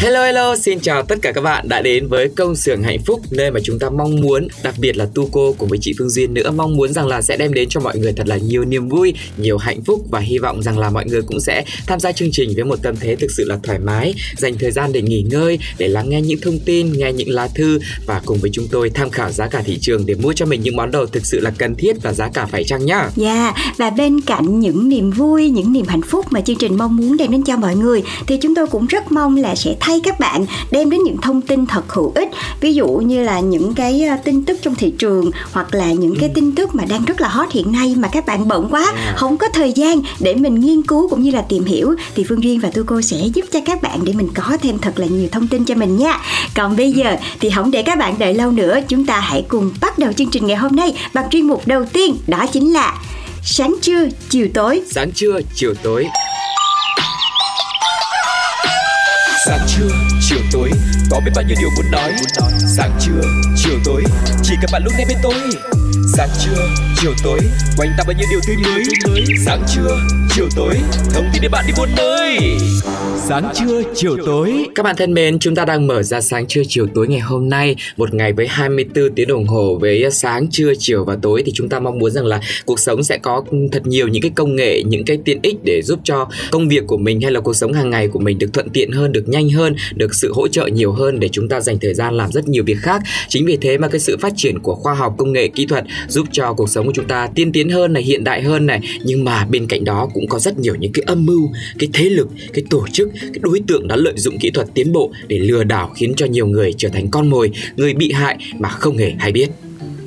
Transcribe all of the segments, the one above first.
Hello hello, xin chào tất cả các bạn đã đến với công xưởng hạnh phúc nơi mà chúng ta mong muốn, đặc biệt là Tu cô cùng với chị Phương Duyên nữa mong muốn rằng là sẽ đem đến cho mọi người thật là nhiều niềm vui, nhiều hạnh phúc và hy vọng rằng là mọi người cũng sẽ tham gia chương trình với một tâm thế thực sự là thoải mái, dành thời gian để nghỉ ngơi, để lắng nghe những thông tin, nghe những lá thư và cùng với chúng tôi tham khảo giá cả thị trường để mua cho mình những món đồ thực sự là cần thiết và giá cả phải chăng nhá. Dạ, và bên cạnh những niềm vui, những niềm hạnh phúc mà chương trình mong muốn đem đến cho mọi người thì chúng tôi cũng rất mong là sẽ thay các bạn đem đến những thông tin thật hữu ích. Ví dụ như là những cái ờ, tin tức trong thị trường hoặc là những cái tin tức mà đang rất là hot hiện nay mà các bạn bận quá, không có thời gian để mình nghiên cứu cũng như là tìm hiểu thì Phương Duyên và Tu cô sẽ giúp cho các bạn để mình có thêm thật là nhiều thông tin cho mình nha. Còn bây giờ thì không để các bạn đợi lâu nữa, chúng ta hãy cùng bắt đầu chương trình ngày hôm nay bằng chuyên mục đầu tiên đó chính là sáng trưa chiều tối. Sáng trưa, chiều tối Sáng trưa, chiều tối Có biết bao nhiêu điều muốn nói. Sáng trưa, chiều tối Chỉ cần bạn lúc này bên tôi. Sáng trưa, chiều tối Quanh ta bao nhiêu điều tươi mới. Sáng trưa, chiều tối Thông tin để bạn đi buôn nơi Sáng trưa, chiều tối. Các bạn thân mến, chúng ta đang mở ra sáng trưa chiều tối ngày hôm nay Một ngày với 24 tiếng đồng hồ với sáng trưa chiều và tối. Thì chúng ta mong muốn rằng là cuộc sống sẽ có thật nhiều những cái công nghệ, những cái tiện ích Để giúp cho công việc của mình hay là cuộc sống hàng ngày của mình được thuận tiện hơn, được nhanh hơn Được sự hỗ trợ nhiều hơn để chúng ta dành thời gian làm rất nhiều việc khác. Chính vì thế mà cái sự phát triển của khoa học, công nghệ, kỹ thuật Giúp cho cuộc sống của chúng ta tiên tiến hơn này, hiện đại hơn này Nhưng mà bên cạnh đó cũng có rất nhiều những cái âm mưu, cái thế lực, cái tổ chức, cái đối tượng đã lợi dụng kỹ thuật tiến bộ để lừa đảo khiến cho nhiều người trở thành con mồi, người bị hại mà không hề hay biết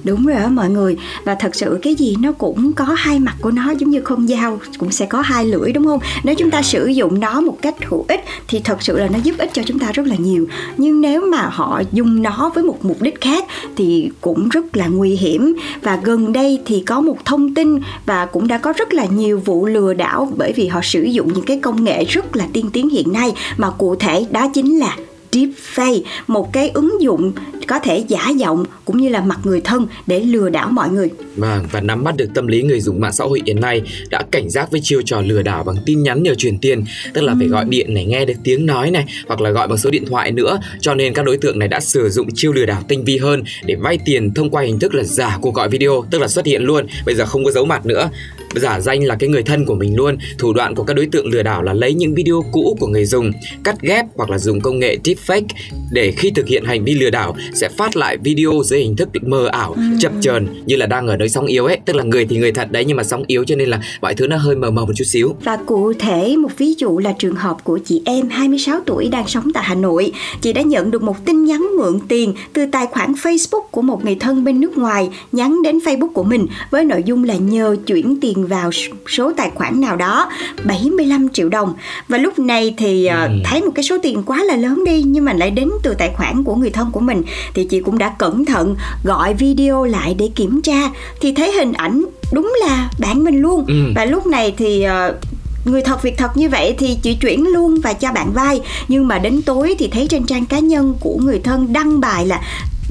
đúng rồi đó mọi người. Và thật sự cái gì nó cũng có hai mặt của nó giống như con dao cũng sẽ có hai lưỡi đúng không? Nếu chúng ta sử dụng nó một cách hữu ích thì thật sự là nó giúp ích cho chúng ta rất là nhiều. Nhưng nếu mà họ dùng nó với một mục đích khác thì cũng rất là nguy hiểm. Và gần đây thì có một thông tin và cũng đã có rất là nhiều vụ lừa đảo bởi vì họ sử dụng những cái công nghệ rất là tiên tiến hiện nay mà cụ thể đó chính là deepfake một cái ứng dụng có thể giả giọng cũng như là mặt người thân để lừa đảo mọi người. Vâng, và nắm bắt được tâm lý người dùng mạng xã hội hiện nay đã cảnh giác với chiêu trò lừa đảo bằng tin nhắn nhờ chuyển tiền, tức là phải gọi điện này nghe được tiếng nói này hoặc là gọi bằng số điện thoại nữa, cho nên các đối tượng này đã sử dụng chiêu lừa đảo tinh vi hơn để vay tiền thông qua hình thức là giả cuộc gọi video, tức là xuất hiện luôn, bây giờ không có giấu mặt nữa giả danh là cái người thân của mình luôn. Thủ đoạn của các đối tượng lừa đảo là lấy những video cũ của người dùng cắt ghép hoặc là dùng công nghệ deepfake để khi thực hiện hành vi lừa đảo sẽ phát lại video dưới hình thức mờ ảo chập chờn như là đang ở nơi sóng yếu ấy. Tức là người thì người thật đấy nhưng mà sóng yếu cho nên là mọi thứ nó hơi mờ mờ một chút xíu. Và cụ thể một ví dụ là trường hợp của chị em 26 tuổi đang sống tại Hà Nội. Chị đã nhận được một tin nhắn mượn tiền từ tài khoản Facebook của một người thân bên nước ngoài nhắn đến Facebook của mình với nội dung là nhờ chuyển tiền vào số tài khoản nào đó 75 triệu đồng. Và lúc này thì ờ, thấy một cái số tiền quá là lớn đi nhưng mà lại đến từ tài khoản của người thân của mình thì chị cũng đã cẩn thận gọi video lại để kiểm tra thì thấy hình ảnh đúng là bạn mình luôn Ừ. và lúc này thì ờ, người thật việc thật như vậy thì chị chuyển luôn và cho bạn vay nhưng mà đến tối thì thấy trên trang cá nhân của người thân đăng bài là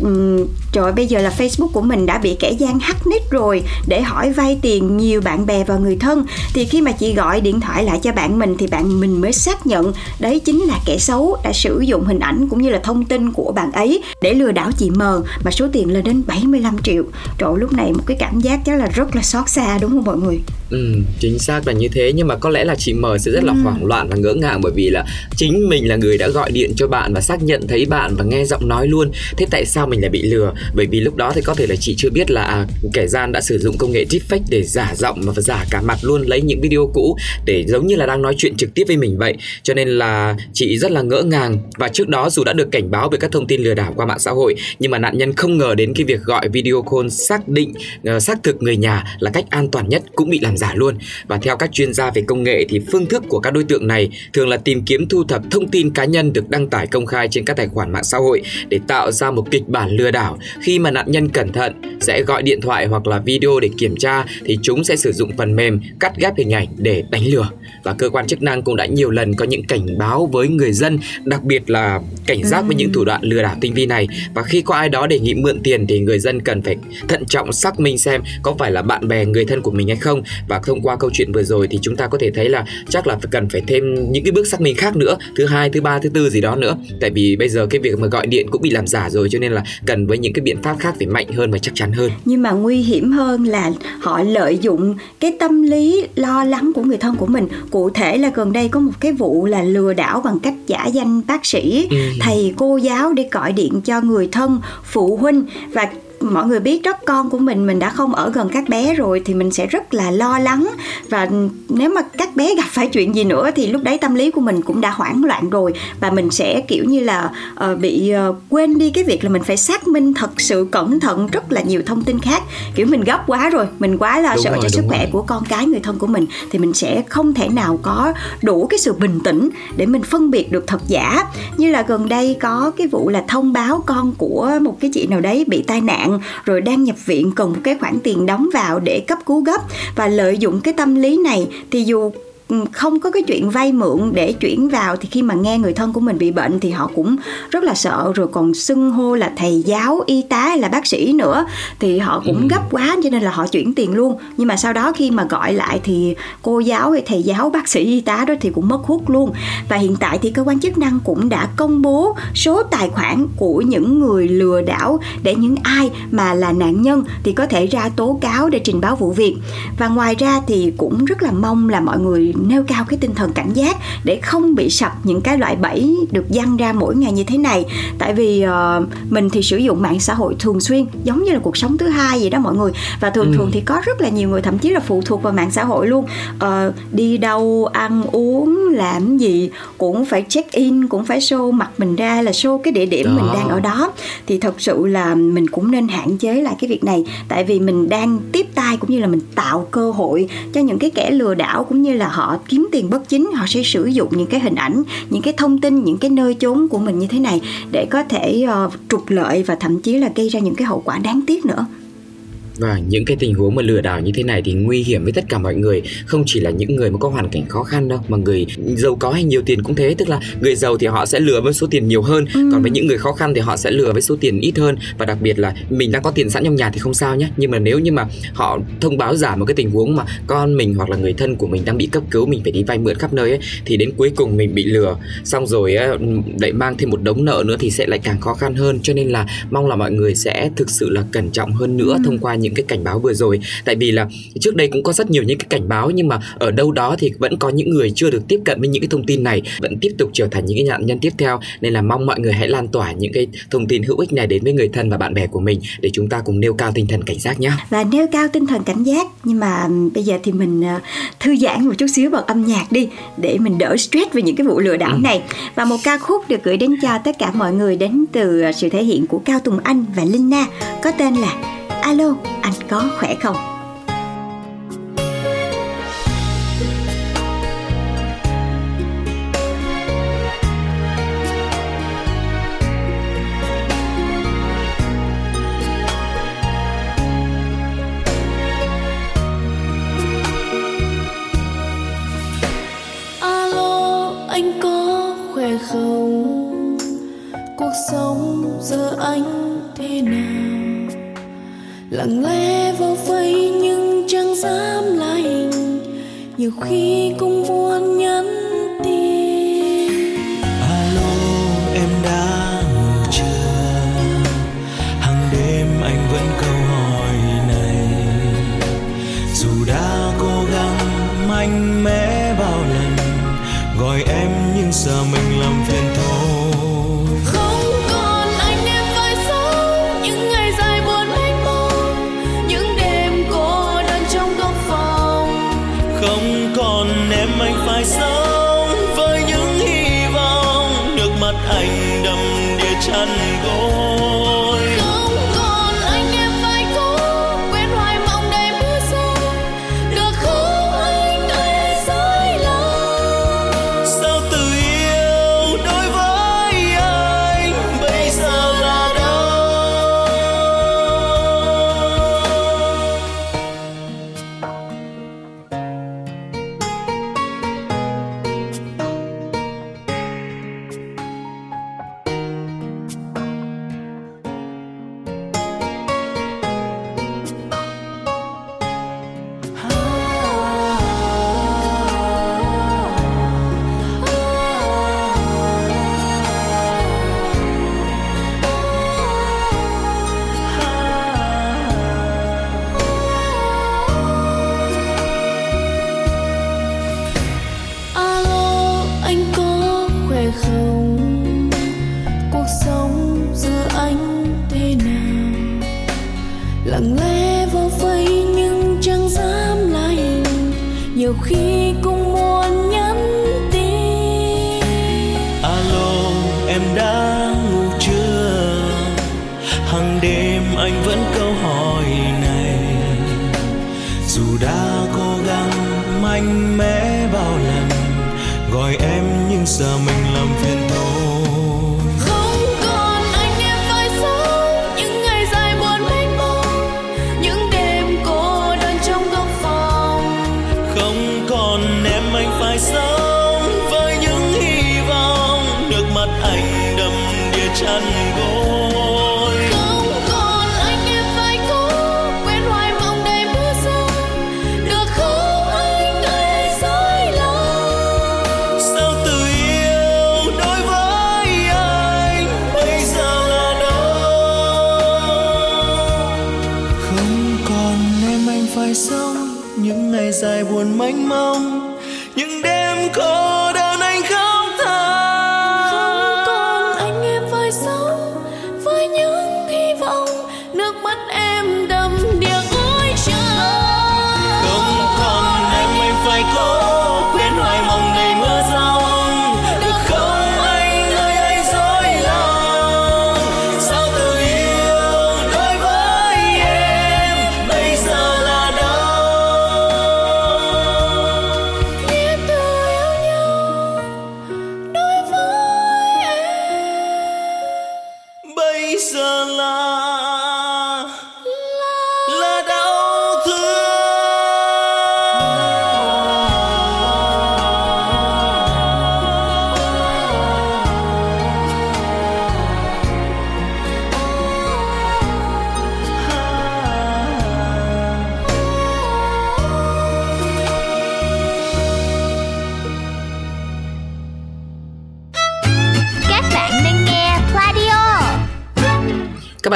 ừm, trời bây giờ là Facebook của mình đã bị kẻ gian hack nick rồi để hỏi vay tiền nhiều bạn bè và người thân. Thì khi mà chị gọi điện thoại lại cho bạn mình thì bạn mình mới xác nhận đấy chính là kẻ xấu đã sử dụng hình ảnh cũng như là thông tin của bạn ấy để lừa đảo chị M mà số tiền lên đến 75 triệu. Trời lúc này một cái cảm giác chắc là rất là xót xa đúng không mọi người? Ừ, chính xác là như thế. Nhưng mà có lẽ là chị M sẽ rất là ừ. hoảng loạn và ngỡ ngàng bởi vì là chính mình là người đã gọi điện cho bạn và xác nhận thấy bạn và nghe giọng nói luôn. Thế tại sao mình lại bị lừa bởi vì lúc đó thì có thể là chị chưa biết là à, kẻ gian đã sử dụng công nghệ deepfake để giả giọng và giả cả mặt luôn lấy những video cũ để giống như là đang nói chuyện trực tiếp với mình vậy. Cho nên là chị rất là ngỡ ngàng. Và trước đó dù đã được cảnh báo về các thông tin lừa đảo qua mạng xã hội nhưng mà nạn nhân không ngờ đến cái việc gọi video call xác định uh, xác thực người nhà là cách an toàn nhất cũng bị làm giả luôn. Và theo các chuyên gia về công nghệ thì phương thức của các đối tượng này thường là tìm kiếm thu thập thông tin cá nhân được đăng tải công khai trên các tài khoản mạng xã hội để tạo ra một kịch bản lừa đảo khi mà nạn nhân cẩn thận sẽ gọi điện thoại hoặc là video để kiểm tra thì chúng sẽ sử dụng phần mềm cắt ghép hình ảnh để đánh lừa. Và cơ quan chức năng cũng đã nhiều lần có những cảnh báo với người dân đặc biệt là cảnh giác với những thủ đoạn lừa đảo tinh vi này. Và khi có ai đó đề nghị mượn tiền thì người dân cần phải thận trọng xác minh xem có phải là bạn bè người thân của mình hay không. Và thông qua câu chuyện vừa rồi thì chúng ta có thể thấy là chắc là cần phải thêm những cái bước xác minh khác nữa thứ hai thứ ba thứ tư gì đó nữa. Tại vì bây giờ cái việc mà gọi điện cũng bị làm giả rồi cho nên là cần với những cái biện pháp khác phải mạnh hơn và chắc chắn hơn. Nhưng mà nguy hiểm hơn là họ lợi dụng cái tâm lý lo lắng của người thân của mình. Cụ thể là gần đây có một cái vụ là lừa đảo bằng cách giả danh bác sĩ. Ừ. thầy cô giáo để gọi điện cho người thân phụ huynh và mọi người biết đó con của mình mình đã không ở gần các bé rồi thì mình sẽ rất là lo lắng. Và nếu mà các bé gặp phải chuyện gì nữa thì lúc đấy tâm lý của mình cũng đã hoảng loạn rồi. Và mình sẽ kiểu như là uh, bị uh, quên đi cái việc là mình phải xác minh thật sự cẩn thận rất là nhiều thông tin khác. Kiểu mình gấp quá rồi mình quá lo sợ rồi, cho sức khỏe rồi. của con cái người thân của mình thì mình sẽ không thể nào có đủ cái sự bình tĩnh để mình phân biệt được thật giả. Như là gần đây có cái vụ là thông báo con của một cái chị nào đấy bị tai nạn nạn rồi đang nhập viện cần một cái khoản tiền đóng vào để cấp cứu gấp. Và lợi dụng cái tâm lý này thì dù không có cái chuyện vay mượn để chuyển vào thì khi mà nghe người thân của mình bị bệnh thì họ cũng rất là sợ. Rồi còn xưng hô là thầy giáo y tá hay là bác sĩ nữa thì họ cũng ừ. gấp quá cho nên là họ chuyển tiền luôn. Nhưng mà sau đó khi mà gọi lại thì cô giáo hay thầy giáo bác sĩ y tá đó thì cũng mất hút luôn. Và hiện tại thì cơ quan chức năng cũng đã công bố số tài khoản của những người lừa đảo để những ai mà là nạn nhân thì có thể ra tố cáo để trình báo vụ việc. Và ngoài ra thì cũng rất là mong là mọi người nêu cao cái tinh thần cảnh giác để không bị sập những cái loại bẫy được dăng ra mỗi ngày như thế này. Tại vì uh, mình thì sử dụng mạng xã hội thường xuyên giống như là cuộc sống thứ hai vậy đó mọi người. Và thường ừ. thường thì có rất là nhiều người thậm chí là phụ thuộc vào mạng xã hội luôn. Uh, đi đâu ăn uống làm gì cũng phải check in cũng phải show mặt mình ra là show cái địa điểm đó. mình đang ở đó. Thì thật sự là mình cũng nên hạn chế lại cái việc này. Tại vì mình đang tiếp tay cũng như là mình tạo cơ hội cho những cái kẻ lừa đảo cũng như là họ kiếm tiền bất chính họ sẽ sử dụng những cái hình ảnh những cái thông tin những cái nơi chốn của mình như thế này để có thể uh, trục lợi và thậm chí là gây ra những cái hậu quả đáng tiếc nữa và những cái tình huống mà lừa đảo như thế này thì nguy hiểm với tất cả mọi người. Không chỉ là những người mà có hoàn cảnh khó khăn đâu mà người giàu có hay nhiều tiền cũng thế. Tức là người giàu thì họ sẽ lừa với số tiền nhiều hơn ừ. còn với những người khó khăn thì họ sẽ lừa với số tiền ít hơn. Và đặc biệt là mình đang có tiền sẵn trong nhà thì không sao nhé nhưng mà nếu như mà họ thông báo giả một cái tình huống mà con mình hoặc là người thân của mình đang bị cấp cứu mình phải đi vay mượn khắp nơi ấy thì đến cuối cùng mình bị lừa. Xong rồi lại mang thêm một đống nợ nữa thì sẽ lại càng khó khăn hơn. Cho nên là mong là mọi người sẽ thực sự là cẩn trọng hơn nữa ừ. thông qua những những cái cảnh báo vừa rồi. Tại vì là trước đây cũng có rất nhiều những cái cảnh báo nhưng mà ở đâu đó thì vẫn có những người chưa được tiếp cận với những cái thông tin này vẫn tiếp tục trở thành những cái nạn nhân tiếp theo. Nên là mong mọi người hãy lan tỏa những cái thông tin hữu ích này đến với người thân và bạn bè của mình để chúng ta cùng nêu cao tinh thần cảnh giác nhé và nêu cao tinh thần cảnh giác. Nhưng mà bây giờ thì mình ờ, thư giãn một chút xíu bằng âm nhạc đi để mình đỡ stress về những cái vụ lừa đảo ừ. này. Và một ca khúc được gửi đến cho tất cả mọi người đến từ sự thể hiện của Cao Tùng Anh và Linh Na có tên là alo anh có khỏe không? Khi cũng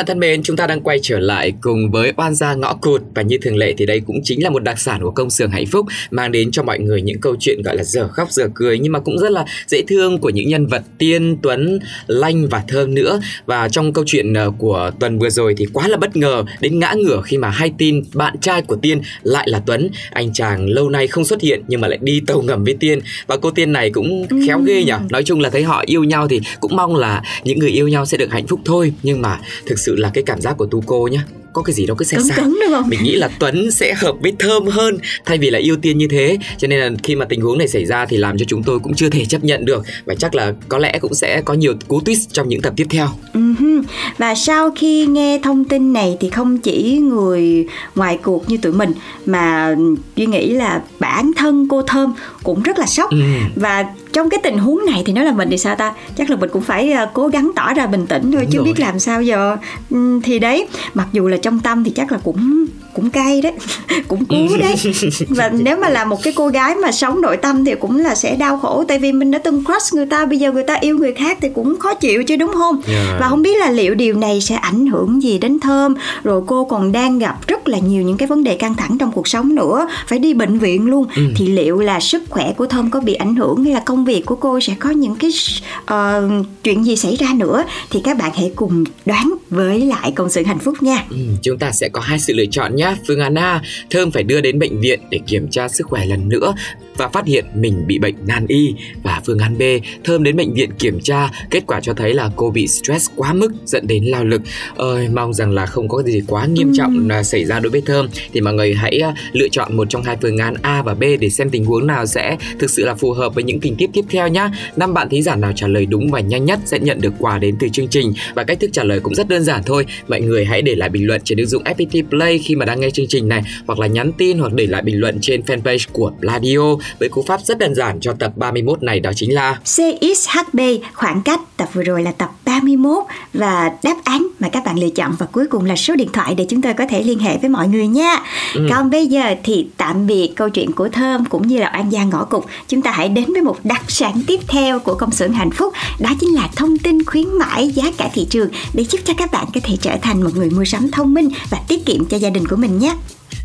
bạn thân mến, chúng ta đang quay trở lại cùng với Oan gia ngõ cụt và như thường lệ thì đây cũng chính là một đặc sản của công xưởng hạnh phúc mang đến cho mọi người những câu chuyện gọi là giờ khóc giờ cười nhưng mà cũng rất là dễ thương của những nhân vật Tiên, Tuấn, Lanh và Thơm nữa. Và trong câu chuyện ờ, của tuần vừa rồi thì quá là bất ngờ đến ngã ngửa khi mà hay tin bạn trai của Tiên lại là Tuấn. Anh chàng lâu nay không xuất hiện nhưng mà lại đi tàu ngầm với Tiên và cô Tiên này cũng khéo ghê nhỉ. Nói chung là thấy họ yêu nhau thì cũng mong là những người yêu nhau sẽ được hạnh phúc thôi nhưng mà thực sự là cái cảm giác của tu cô nhá. Có cái gì đó cứ đúng không? Mình nghĩ là Tuấn sẽ hợp với Thơm hơn thay vì là ưu tiên như thế. Cho nên là khi mà tình huống này xảy ra thì làm cho chúng tôi cũng chưa thể chấp nhận được. Và chắc là có lẽ cũng sẽ có nhiều cú twist trong những tập tiếp theo. Ừm, Và sau khi nghe thông tin này thì không chỉ người ngoài cuộc như tụi mình mà Duy nghĩ là bản thân cô Thơm cũng rất là sốc. Ừ. và trong cái tình huống này thì nói là mình thì sao ta chắc là mình cũng phải à, cố gắng tỏ ra bình tĩnh thôi Đúng chứ rồi. biết làm sao giờ thì đấy mặc dù là trong tâm thì chắc là cũng cũng cay đấy cũng cú đấy. Và nếu mà là một cái cô gái mà sống nội tâm thì cũng là sẽ đau khổ tại vì mình đã từng crush người ta bây giờ người ta yêu người khác thì cũng khó chịu chứ đúng không? Yeah. và không biết là liệu điều này sẽ ảnh hưởng gì đến thơm? Rồi cô còn đang gặp rất là nhiều những cái vấn đề căng thẳng trong cuộc sống nữa phải đi bệnh viện luôn. Thì liệu là sức khỏe của thơm có bị ảnh hưởng hay là công việc của cô sẽ có những cái ờ, chuyện gì xảy ra nữa? Thì các bạn hãy cùng đoán với lại công sự hạnh phúc nha. Ừ, chúng ta sẽ có hai sự lựa chọn nhá. Phương án A, Thơm phải đưa đến bệnh viện để kiểm tra sức khỏe lần nữa và phát hiện mình bị bệnh nan y. Và phương án B, Thơm đến bệnh viện kiểm tra, kết quả cho thấy là cô bị stress quá mức dẫn đến lao lực. Ơi, mong rằng là không có gì quá nghiêm trọng là xảy ra đối với Thơm. Thì mọi người hãy à, lựa chọn một trong hai phương án A và B để xem tình huống nào sẽ thực sự là phù hợp với những tình tiết tiếp theo nhé. Năm bạn thí giả nào trả lời đúng và nhanh nhất sẽ nhận được quà đến từ chương trình và cách thức trả lời cũng rất đơn giản thôi. Mọi người hãy để lại bình luận trên ứng dụng FPT Play khi mà đang nghe chương trình này hoặc là nhắn tin hoặc để lại bình luận trên fanpage của Pladio với cú pháp rất đơn giản cho tập 31 này đó chính là CXHB khoảng cách tập vừa rồi là tập 31 và đáp án mà các bạn lựa chọn và cuối cùng là số điện thoại để chúng tôi có thể liên hệ với mọi người nha. Còn bây giờ thì tạm biệt câu chuyện của Thơm cũng như là An Giang ngõ cục. Chúng ta hãy đến với một đặc sản tiếp theo của công xưởng hạnh phúc đó chính là thông tin khuyến mãi giá cả thị trường để giúp cho các bạn có thể trở thành một người mua sắm thông minh và tiết kiệm cho gia đình của mình nhé.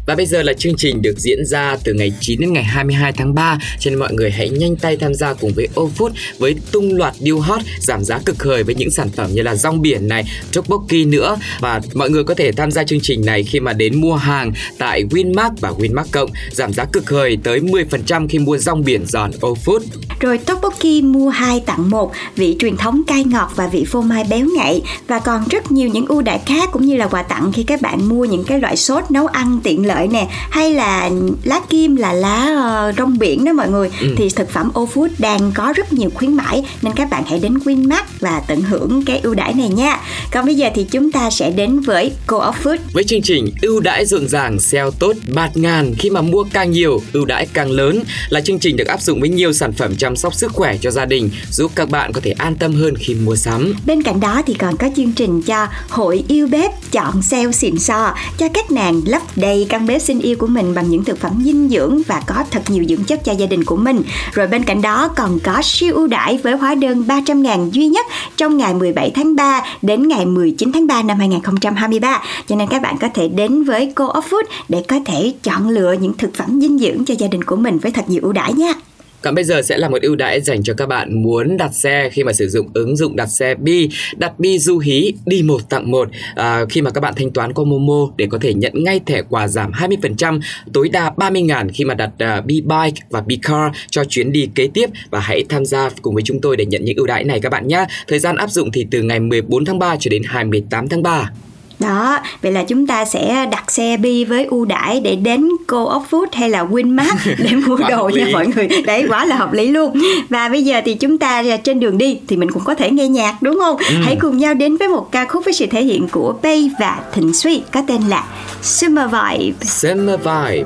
Và bây giờ là chương trình được diễn ra từ ngày 9 đến ngày 22 tháng 3 Cho nên mọi người hãy nhanh tay tham gia cùng với OFood với tung loạt deal hot giảm giá cực hời với những sản phẩm như là rong biển này, tteokbokki nữa. Và mọi người có thể tham gia chương trình này khi mà đến mua hàng tại Winmart và Winmart Cộng Giảm giá cực hời tới 10% khi mua rong biển giòn OFood Rồi tteokbokki mua 2 tặng 1, vị truyền thống cay ngọt và vị phô mai béo ngậy. Và còn rất nhiều những ưu đãi khác cũng như là quà tặng khi các bạn mua những cái loại sốt nấu ăn tiện lợi nè hay là lá kim là lá ờ, rong biển đó mọi người thì thực phẩm OFood đang có rất nhiều khuyến mãi nên các bạn hãy đến Winmart và tận hưởng cái ưu đãi này nha. Còn bây giờ thì chúng ta sẽ đến với Co-op Food Với chương trình ưu đãi rộn ràng, sale tốt bạt ngàn khi mà mua càng nhiều, ưu đãi càng lớn là chương trình được áp dụng với nhiều sản phẩm chăm sóc sức khỏe cho gia đình, giúp các bạn có thể an tâm hơn khi mua sắm. Bên cạnh đó thì còn có chương trình cho hội yêu bếp chọn sale xịn sò cho các nàng lấp đầy căn bếp xinh yêu của mình bằng những thực phẩm dinh dưỡng và có thật nhiều dưỡng chất cho gia đình của mình. Rồi bên cạnh đó, còn có siêu ưu đãi với hóa đơn 300 ngàn duy nhất trong ngày 17 tháng 3 đến ngày 19 tháng 3 năm 2023. Cho nên các bạn có thể đến với Co-op Food để có thể chọn lựa những thực phẩm dinh dưỡng cho gia đình của mình với thật nhiều ưu đãi nha. Còn bây giờ sẽ là một ưu đãi dành cho các bạn muốn đặt xe khi mà sử dụng ứng dụng đặt xe Bi, đặt Bi du hí đi một tặng một à, khi mà các bạn thanh toán qua Momo để có thể nhận ngay thẻ quà giảm 20% tối đa 30 ngàn khi mà đặt uh, Bi Bike và Bi Car cho chuyến đi kế tiếp và hãy tham gia cùng với chúng tôi để nhận những ưu đãi này các bạn nhé. Thời gian áp dụng thì từ ngày 14 tháng 3 cho đến 28 tháng 3. Đó, vậy là chúng ta sẽ đặt xe bi với ưu đãi để đến Co-op Food hay là Winmart để mua đồ nha mọi người. Đấy, quá là hợp lý luôn. Và bây giờ thì chúng ta trên đường đi thì mình cũng có thể nghe nhạc đúng không? Ừ. Hãy cùng nhau đến với một ca khúc với sự thể hiện của Bay và Thịnh Suy có tên là Summer Vibe. Summer Vibe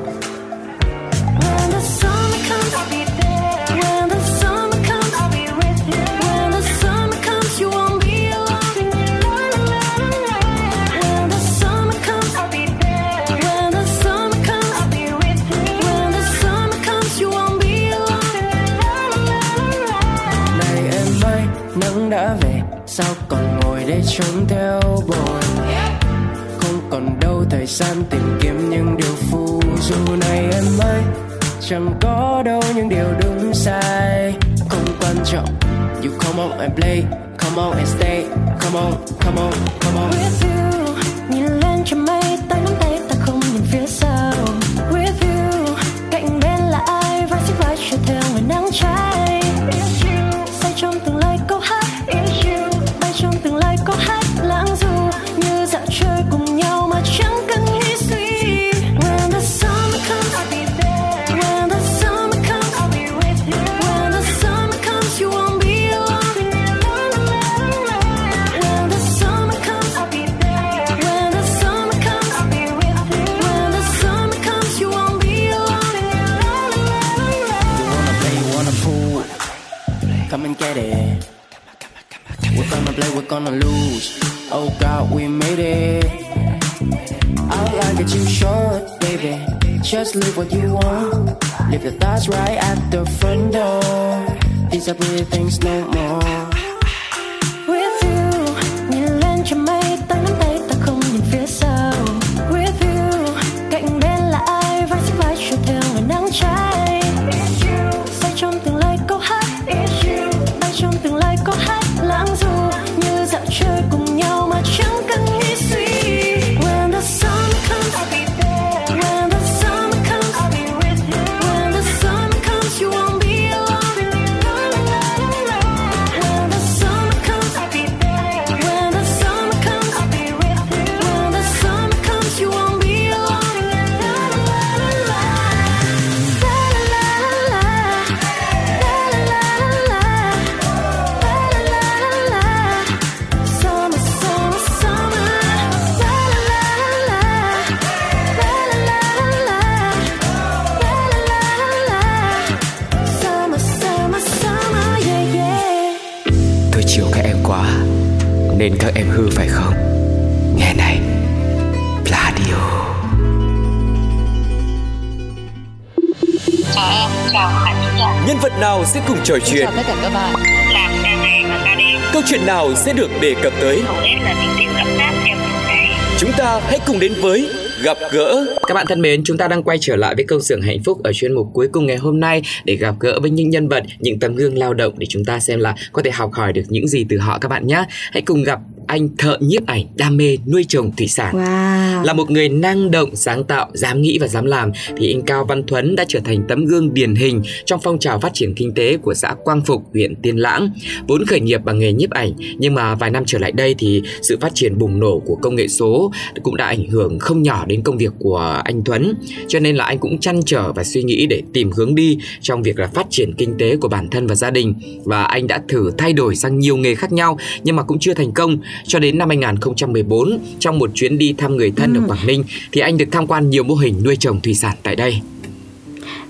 sao còn ngồi đây trông theo buồn không còn đâu thời gian tìm kiếm những điều phù du này em ơi. Chẳng có đâu những điều đúng sai. Không quan trọng you come on and play. Come on and stay. Come on come on come on. With you, gonna lose. Oh God, we made it. I like it too short, baby. Just leave what you want. Leave your thoughts right at the front door. These are pretty things no more. Nên các em hư phải không Nghe này Pladio Chào em, chào. Nhân vật nào sẽ cùng trò chuyện? tất cả các bạn. Làm ca ngày và ca đêm. Câu chuyện nào sẽ được đề cập tới? Hầu hết là. Chúng ta hãy cùng đến với gặp gỡ Các bạn thân mến, chúng ta đang quay trở lại với công xưởng hạnh phúc ở chuyên mục cuối cùng ngày hôm nay để gặp gỡ với những nhân vật, những tấm gương lao động để chúng ta xem là có thể học hỏi được những gì từ họ các bạn nhé. Hãy cùng gặp anh thợ nhiếp ảnh đam mê nuôi trồng thủy sản. Wow. Là một người năng động, sáng tạo, dám nghĩ và dám làm thì anh Cao Văn Thuấn đã trở thành tấm gương điển hình trong phong trào phát triển kinh tế của xã Quang Phục, huyện Tiên Lãng. Vốn khởi nghiệp bằng nghề nhiếp ảnh nhưng mà vài năm trở lại đây thì sự phát triển bùng nổ của công nghệ số cũng đã ảnh hưởng không nhỏ đến công việc của anh Thuấn. Cho nên là anh cũng chăn trở và suy nghĩ để tìm hướng đi trong việc là phát triển kinh tế của bản thân và gia đình và anh đã thử thay đổi sang nhiều nghề khác nhau nhưng mà cũng chưa thành công cho đến năm 2014 trong một chuyến đi thăm người thân ở Quảng Ninh thì anh được tham quan nhiều mô hình nuôi trồng thủy sản tại đây.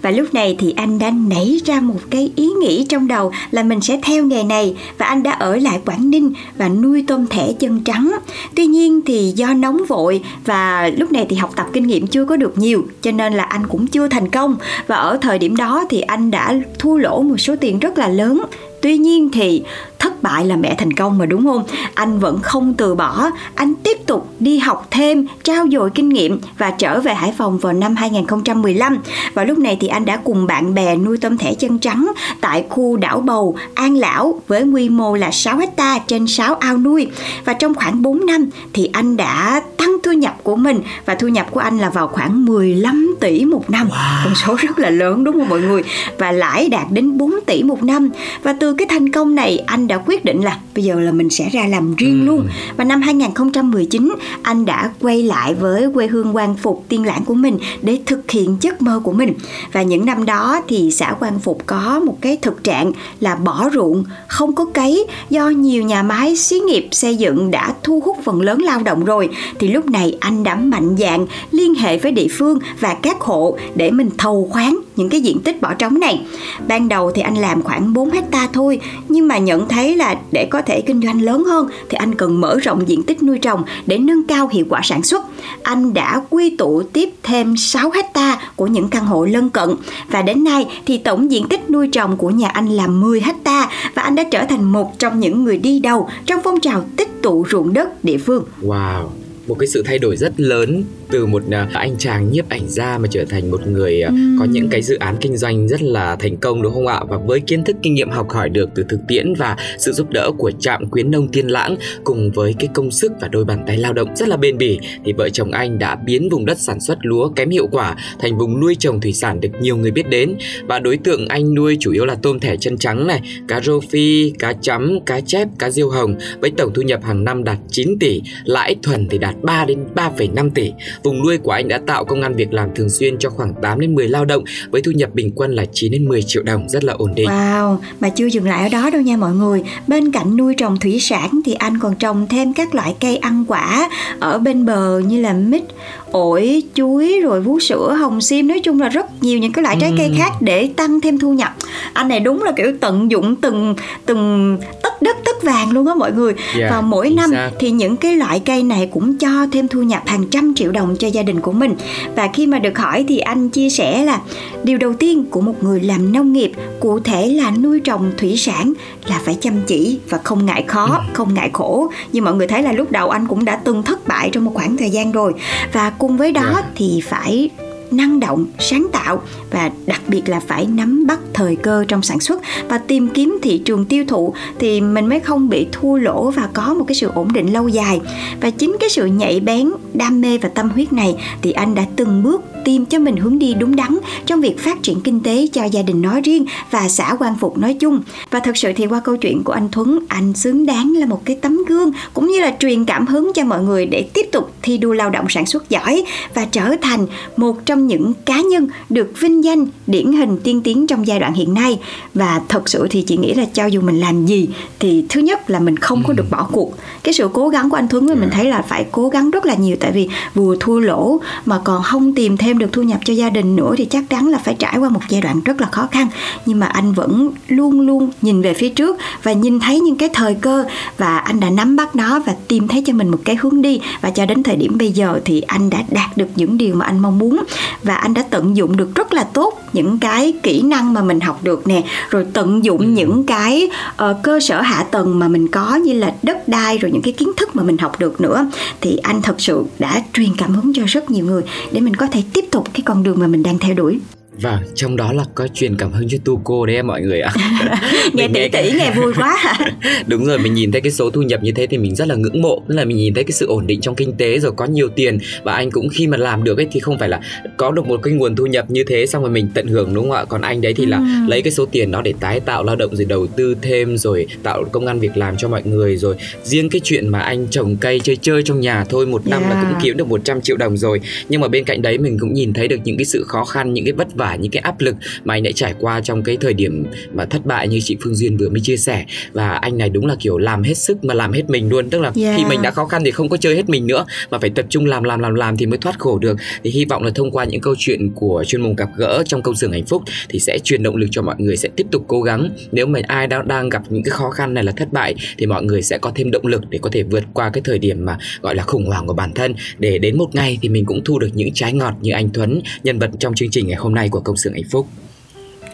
Và lúc này thì anh đã nảy ra một cái ý nghĩ trong đầu là mình sẽ theo nghề này và anh đã ở lại Quảng Ninh và nuôi tôm thẻ chân trắng. Tuy nhiên thì do nóng vội và lúc này thì học tập kinh nghiệm chưa có được nhiều cho nên là anh cũng chưa thành công và ở thời điểm đó thì anh đã thua lỗ một số tiền rất là lớn. Tuy nhiên thì thất bại là mẹ thành công mà đúng không? Anh vẫn không từ bỏ, anh tiếp tục đi học thêm, trao dồi kinh nghiệm và trở về Hải Phòng vào năm 2015. Và lúc này thì anh đã cùng bạn bè nuôi tôm thẻ chân trắng tại khu đảo Bầu, An Lão với quy mô là 6 hecta trên 6 ao nuôi. Và trong khoảng 4 năm thì anh đã tăng thu nhập của mình và thu nhập của anh là vào khoảng 15 tỷ một năm. Con số rất là lớn đúng không mọi người? Và lãi đạt đến 4 tỷ một năm. Và từ cái thành công này anh đã quyết định là bây giờ là mình sẽ ra làm riêng luôn. Và năm 2019 anh đã quay lại với quê hương Quang Phục Tiên Lãng của mình để thực hiện giấc mơ của mình. Và những năm đó thì xã Quang Phục có một cái thực trạng là bỏ ruộng, không có cấy do nhiều nhà máy xí nghiệp xây dựng đã thu hút phần lớn lao động rồi thì lúc này anh đã mạnh dạn liên hệ với địa phương và các hộ để mình thầu khoán những cái diện tích bỏ trống này. Ban đầu thì anh làm khoảng 4 hecta thôi nhưng mà nhận thấy thấy là để có thể kinh doanh lớn hơn thì anh cần mở rộng diện tích nuôi trồng để nâng cao hiệu quả sản xuất. Anh đã quy tụ tiếp thêm 6 hecta của những căn hộ lân cận và đến nay thì tổng diện tích nuôi trồng của nhà anh là 10 hecta và anh đã trở thành một trong những người đi đầu trong phong trào tích tụ ruộng đất địa phương. Wow, một cái sự thay đổi rất lớn từ một à, anh chàng nhiếp ảnh gia mà trở thành một người à, có những cái dự án kinh doanh rất là thành công đúng không ạ? Và với kiến thức kinh nghiệm học hỏi được từ thực tiễn và sự giúp đỡ của trạm quyến nông Tiên Lãng cùng với cái công sức và đôi bàn tay lao động rất là bền bỉ thì vợ chồng anh đã biến vùng đất sản xuất lúa kém hiệu quả thành vùng nuôi trồng thủy sản được nhiều người biết đến và đối tượng anh nuôi chủ yếu là tôm thẻ chân trắng này, cá rô phi, cá chấm, cá chép, cá diêu hồng với tổng thu nhập hàng năm đạt 9 tỷ, lãi thuần thì đạt 3 đến 3,5 tỷ. Vùng nuôi của anh đã tạo công ăn việc làm thường xuyên cho khoảng 8 đến 10 lao động với thu nhập bình quân là 9 đến 10 triệu đồng, rất là ổn định. Wow, mà chưa dừng lại ở đó đâu nha mọi người. Bên cạnh nuôi trồng thủy sản thì anh còn trồng thêm các loại cây ăn quả ở bên bờ như là mít, ổi chuối rồi vú sữa hồng xiêm. Nói chung là rất nhiều những cái loại trái cây khác để tăng thêm thu nhập. Anh này đúng là kiểu tận dụng từng từng tất đất tất vàng luôn á mọi người. Dạ, và mỗi năm xác. thì những cái loại cây này cũng cho thêm thu nhập hàng trăm triệu đồng cho gia đình của mình. Và khi mà được hỏi thì anh chia sẻ là điều đầu tiên của một người làm nông nghiệp cụ thể là nuôi trồng thủy sản là phải chăm chỉ và không ngại khó không ngại khổ. Như mọi người thấy là lúc đầu anh cũng đã từng thất bại trong một khoảng thời gian rồi. Và cùng với đó Dạ. thì phải năng động, sáng tạo và đặc biệt là phải nắm bắt thời cơ trong sản xuất và tìm kiếm thị trường tiêu thụ thì mình mới không bị thua lỗ và có một cái sự ổn định lâu dài. Và chính cái sự nhạy bén, đam mê và tâm huyết này thì anh đã từng bước tìm cho mình hướng đi đúng đắn trong việc phát triển kinh tế cho gia đình nói riêng và xã Quang Phục nói chung. Và thật sự thì qua câu chuyện của anh Thuấn, anh xứng đáng là một cái tấm gương cũng như là truyền cảm hứng cho mọi người để tiếp tục thi đua lao động sản xuất giỏi và trở thành một trong những cá nhân được vinh danh điển hình tiên tiến trong giai đoạn hiện nay. Và thật sự thì chị nghĩ là cho dù mình làm gì thì thứ nhất là mình không có được bỏ cuộc. Cái sự cố gắng của anh Thuấn thì mình thấy là phải cố gắng rất là nhiều tại vì vừa thua lỗ mà còn không tìm thêm được thu nhập cho gia đình nữa thì chắc chắn là phải trải qua một giai đoạn rất là khó khăn. Nhưng mà anh vẫn luôn luôn nhìn về phía trước và nhìn thấy những cái thời cơ và anh đã nắm bắt nó và tìm thấy cho mình một cái hướng đi. Và cho đến thời điểm bây giờ thì anh đã đạt được những điều mà anh mong muốn và anh đã tận dụng được rất là tốt những cái kỹ năng mà mình học được nè. Rồi tận dụng những cái ờ, cơ sở hạ tầng mà mình có như là đất đai rồi những cái kiến thức mà mình học được nữa. Thì anh thật sự đã truyền cảm hứng cho rất nhiều người để mình có thể tiếp tục cái con đường mà mình đang theo đuổi Vâng, trong đó là có truyền cảm hứng cho Tuco đấy em mọi người ạ. nghe tỉ tỉ nghe vui quá Đúng rồi, mình nhìn thấy cái số thu nhập như thế thì mình rất là ngưỡng mộ Tức là mình nhìn thấy cái sự ổn định trong kinh tế rồi có nhiều tiền Và anh cũng khi mà làm được ấy thì không phải là có được một cái nguồn thu nhập như thế xong rồi mình tận hưởng đúng không ạ Còn anh đấy thì là Ừm. lấy cái số tiền đó để tái tạo lao động rồi đầu tư thêm rồi tạo công an việc làm cho mọi người rồi Riêng cái chuyện mà anh trồng cây chơi chơi trong nhà thôi một năm là Yeah. cũng kiếm được 100 triệu đồng rồi Nhưng mà bên cạnh đấy mình cũng nhìn thấy được những cái sự khó khăn, những cái vất vả, những cái áp lực mà anh đã trải qua trong cái thời điểm mà thất bại như chị Phương Duyên vừa mới chia sẻ. Và anh này đúng là kiểu làm hết sức mà làm hết mình luôn. Tức là Yeah. khi mình đã khó khăn thì không có chơi hết mình nữa mà phải tập trung làm làm làm làm thì mới thoát khổ được. Thì hy vọng là thông qua những câu chuyện của chuyên mục gặp gỡ trong công xưởng hạnh phúc thì sẽ truyền động lực cho mọi người sẽ tiếp tục cố gắng. Nếu mà ai đang đang gặp những cái khó khăn này là thất bại thì mọi người sẽ có thêm động lực để có thể vượt qua cái thời điểm mà gọi là khủng hoảng của bản thân. Để đến một ngày thì mình cũng thu được những trái ngọt như anh Thuấn nhân vật trong chương trình ngày hôm nay của công xưởng hạnh phúc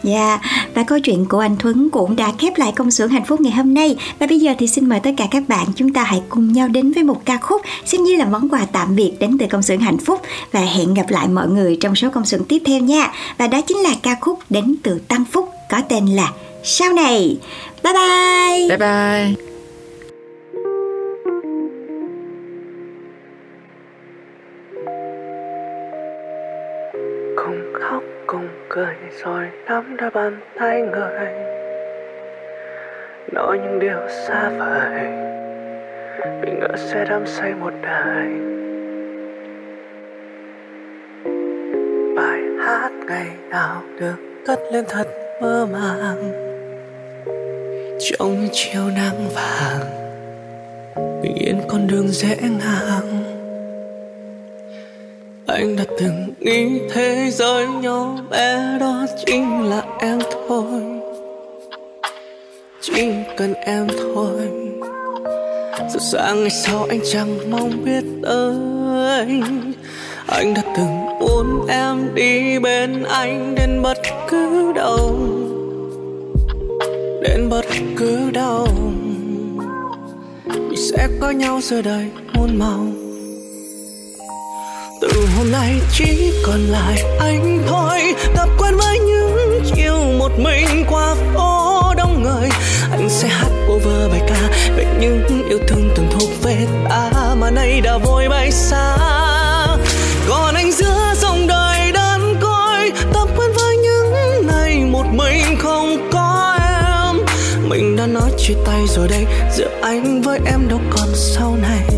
Dạ, và câu chuyện của anh Thuấn cũng đã khép lại công xưởng hạnh phúc ngày hôm nay. Và bây giờ thì xin mời tất cả các bạn chúng ta hãy cùng nhau đến với một ca khúc xem như là món quà tạm biệt đến từ công xưởng hạnh phúc và hẹn gặp lại mọi người trong số công xưởng tiếp theo nha. Và đó chính là ca khúc đến từ Tăng Phúc có tên là Sau này. Bye bye. bye bye cùng cười rồi nắm đôi bàn tay người. Nói những điều xa vời vì ngỡ sẽ đắm say một đời. Bài hát ngày nào được cất lên thật mơ màng. Trong những chiều nắng vàng, bình yên con đường dễ ngang. Anh đã từng nghĩ thế giới nhỏ bé đó chính là em thôi. Chỉ cần em thôi. Dù sáng ngày sau anh chẳng mong biết tới Anh đã từng muốn em đi bên anh đến bất cứ đâu. Đến bất cứ đâu. Vì sẽ có nhau giờ đời muôn màu từ hôm nay chỉ còn lại anh thôi. Tập quen với những chiều một mình qua phố đông người. Anh sẽ hát over bài ca về những yêu thương từng thuộc về ta mà nay đã vội bay xa. Còn anh giữa dòng đời đơn côi, tập quen với những ngày một mình không có em. Mình đã nói chia tay rồi đây, giữa anh với em đâu còn sau này.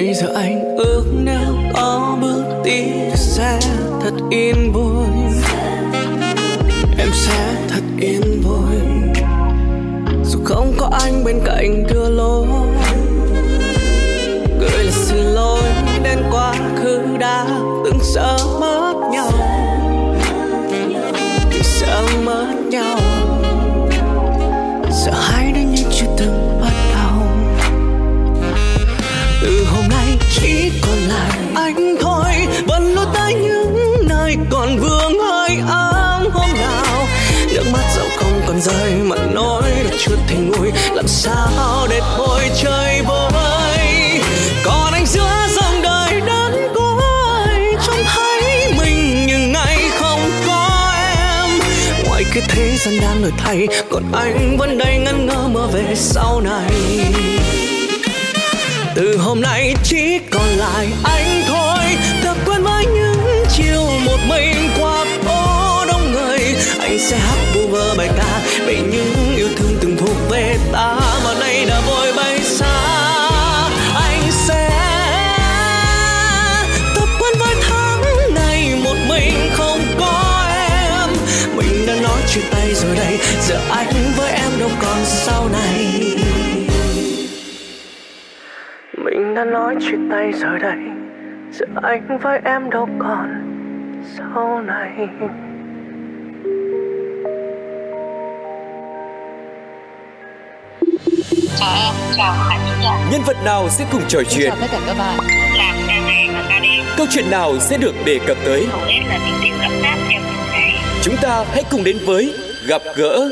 Bây giờ anh ước nếu có bước đi sẽ thật yên vui. Em sẽ thật yên vui. Dù không có anh bên cạnh đưa lối gửi là xin lỗi đến quá khứ đã từng sợ mất anh thôi vẫn lối tay những nơi còn vương hơi ấm hôm nào. Nước mắt dẫu không còn rơi, mà nói đã chưa thì nguôi làm sao để thôi chơi vơi? Còn anh giữa dòng đời đơn cối trông thấy mình nhưng ngày không có em. Ngoài cái thế gian đang đổi thay, còn anh vẫn đây ngẩn ngơ mơ về sau này từ hôm nay chỉ còn lại anh thôi. Thật quen với những chiều một mình qua phố đông người. Anh sẽ hát vu vơ bài ca về những đã nói chia tay rồi đây giờ anh với em đâu còn sau này Chào chào. Nhân vật nào sẽ cùng trò chuyện? tất cả các bạn. Làm ca này và ca đêm. Câu chuyện nào sẽ được đề cập tới? Hầu hết là. Chúng ta hãy cùng đến với gặp gỡ